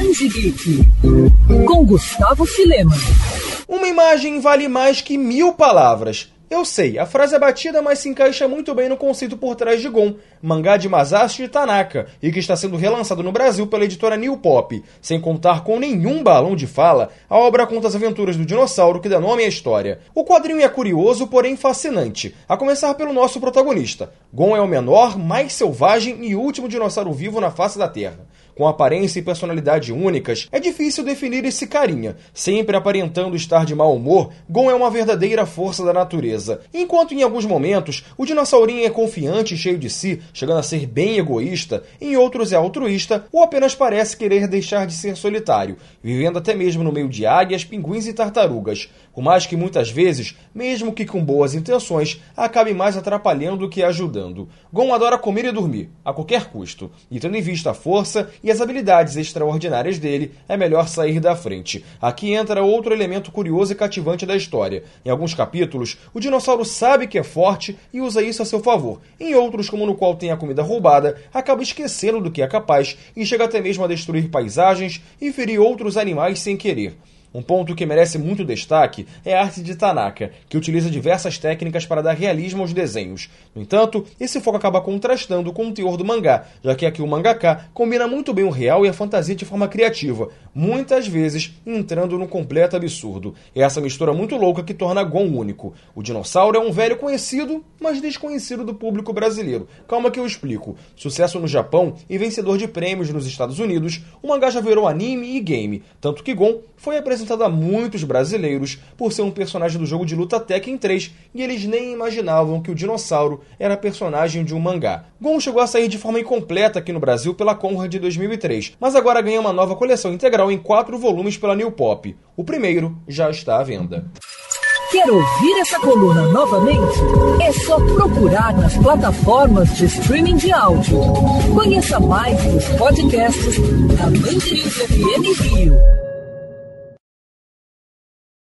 Geek, com Gustavo Filema. Uma imagem vale mais que mil palavras. Eu sei, a frase é batida, mas se encaixa muito bem no conceito por trás de Gon, mangá de Masashi Tanaka, e que está sendo relançado no Brasil pela editora New Pop. Sem contar com nenhum balão de fala, a obra conta as aventuras do dinossauro que dá nome à história. O quadrinho é curioso, porém fascinante, a começar pelo nosso protagonista. Gon é o menor, mais selvagem e último dinossauro vivo na face da Terra. Com aparência e personalidade únicas, é difícil definir esse carinha. Sempre aparentando estar de mau humor, Gon é uma verdadeira força da natureza. Enquanto em alguns momentos o dinossaurinho é confiante e cheio de si, chegando a ser bem egoísta, em outros é altruísta ou apenas parece querer deixar de ser solitário, vivendo até mesmo no meio de águias, pinguins e tartarugas. Por mais que muitas vezes, mesmo que com boas intenções, acabe mais atrapalhando do que ajudando. Gon adora comer e dormir, a qualquer custo, e tendo em vista a força e as habilidades extraordinárias dele, é melhor sair da frente. Aqui entra outro elemento curioso e cativante da história. Em alguns capítulos, o dinossauro sabe que é forte e usa isso a seu favor. Em outros, como no qual tem a comida roubada, acaba esquecendo do que é capaz e chega até mesmo a destruir paisagens e ferir outros animais sem querer. Um ponto que merece muito destaque é a arte de Tanaka, que utiliza diversas técnicas para dar realismo aos desenhos. No entanto, esse foco acaba contrastando com o teor do mangá, já que aqui o mangaka combina muito bem o real e a fantasia de forma criativa, muitas vezes entrando no completo absurdo. É essa mistura muito louca que torna Gon único. O dinossauro é um velho conhecido, mas desconhecido do público brasileiro. Calma que eu explico. Sucesso no Japão e vencedor de prêmios nos Estados Unidos, o mangá já virou anime e game, tanto que Gon foi apresentado apresentado a muitos brasileiros por ser um personagem do jogo de luta Tekken 3 e eles nem imaginavam que o dinossauro era personagem de um mangá. Gon chegou a sair de forma incompleta aqui no Brasil pela Conrad de 2003, mas agora ganha uma nova coleção integral em quatro volumes pela New Pop. O primeiro já está à venda. Quer ouvir essa coluna novamente? É só procurar nas plataformas de streaming de áudio. Conheça mais os podcasts da Mandirinhos FM Rio.